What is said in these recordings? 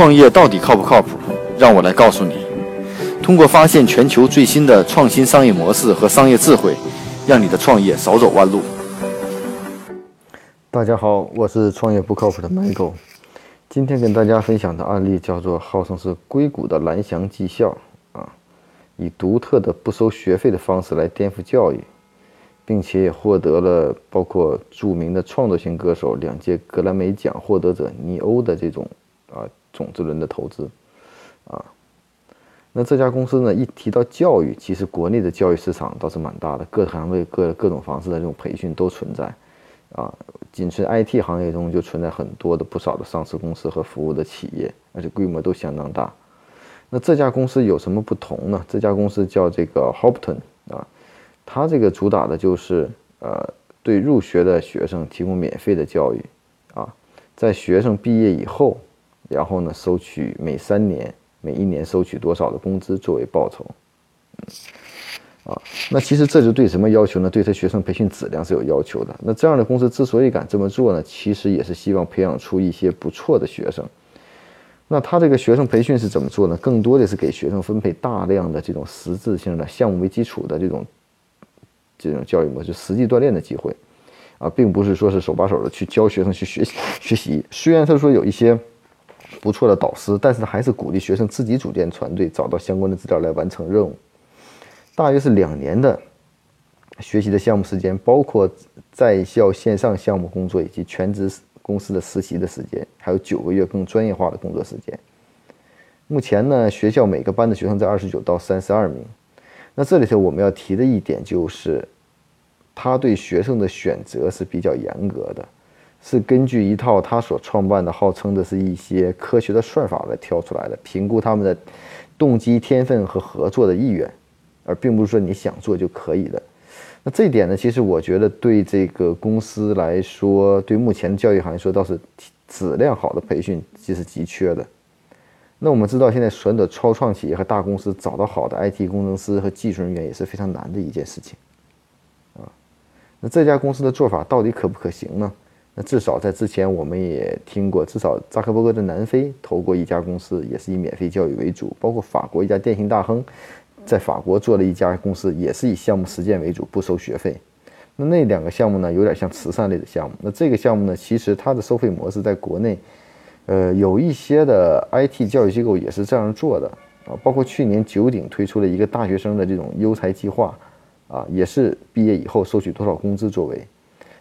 创业到底靠不靠谱？让我来告诉你。通过发现全球最新的创新商业模式和商业智慧，让你的创业少走弯路。大家好，我是创业不靠谱的 Michael。今天跟大家分享的案例叫做号称是硅谷的蓝翔技校啊，以独特的不收学费的方式来颠覆教育，并且也获得了包括著名的创作型歌手、两届格莱美奖获得者尼欧的这种啊种子轮的投资啊。那这家公司呢，一提到教育，其实国内的教育市场倒是蛮大的，各行业各各种方式的这种培训都存在。啊，仅存 IT 行业中就存在很多的不少的上市公司和服务的企业，而且规模都相当大。那这家公司有什么不同呢？这家公司叫这个 Hopton 啊，它这个主打的就是呃，对入学的学生提供免费的教育啊，在学生毕业以后，然后呢，收取每三年、每一年收取多少的工资作为报酬。啊，那其实这就对什么要求呢？对他学生培训质量是有要求的。那这样的公司之所以敢这么做呢，其实也是希望培养出一些不错的学生。那他这个学生培训是怎么做呢？更多的是给学生分配大量的这种实质性的项目为基础的这种这种教育模式，实际锻炼的机会啊，并不是说是手把手的去教学生去学习学习。虽然他说有一些不错的导师，但是还是鼓励学生自己组建团队，找到相关的资料来完成任务。大约是两年的学习的项目时间，包括在校线上项目工作以及全职公司的实习的时间，还有九个月更专业化的工作时间。目前呢，学校每个班的学生在二十九到三十二名。那这里头我们要提的一点就是，他对学生的选择是比较严格的，是根据一套他所创办的号称的是一些科学的算法来挑出来的，评估他们的动机、天分和合作的意愿。而并不是说你想做就可以的。那这一点呢，其实我觉得对这个公司来说，对目前的教育行业说，倒是质量好的培训其实急缺的。那我们知道，现在所有的超创企业和大公司找到好的 IT 工程师和技术人员也是非常难的一件事情。啊，那这家公司的做法到底可不可行呢？那至少在之前我们也听过，至少扎克伯格在南非投过一家公司，也是以免费教育为主，包括法国一家电信大亨。在法国做了一家公司，也是以项目实践为主，不收学费。那那两个项目呢，有点像慈善类的项目。那这个项目呢，其实它的收费模式在国内，呃，有一些的 IT 教育机构也是这样做的啊。包括去年九鼎推出了一个大学生的这种优才计划，啊，也是毕业以后收取多少工资作为。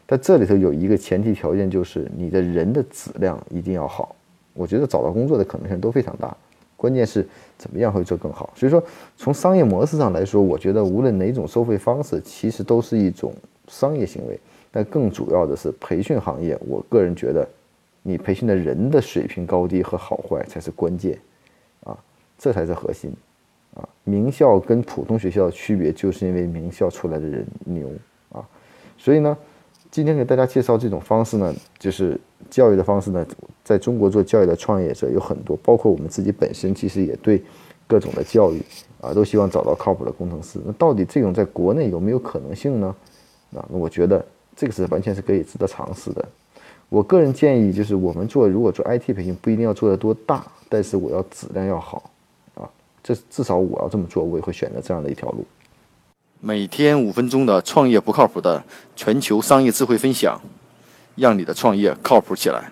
在这里头有一个前提条件，就是你的人的质量一定要好。我觉得找到工作的可能性都非常大。关键是怎么样会做更好？所以说，从商业模式上来说，我觉得无论哪种收费方式，其实都是一种商业行为。但更主要的是培训行业，我个人觉得，你培训的人的水平高低和好坏才是关键，啊，这才是核心，啊，名校跟普通学校的区别，就是因为名校出来的人牛，啊，所以呢。今天给大家介绍这种方式呢，就是教育的方式呢，在中国做教育的创业者有很多，包括我们自己本身，其实也对各种的教育啊，都希望找到靠谱的工程师。那到底这种在国内有没有可能性呢？啊，那我觉得这个是完全是可以值得尝试的。我个人建议就是，我们做如果做 IT 培训，不一定要做的多大，但是我要质量要好啊，这至少我要这么做，我也会选择这样的一条路。每天五分钟的创业不靠谱的全球商业智慧分享，让你的创业靠谱起来。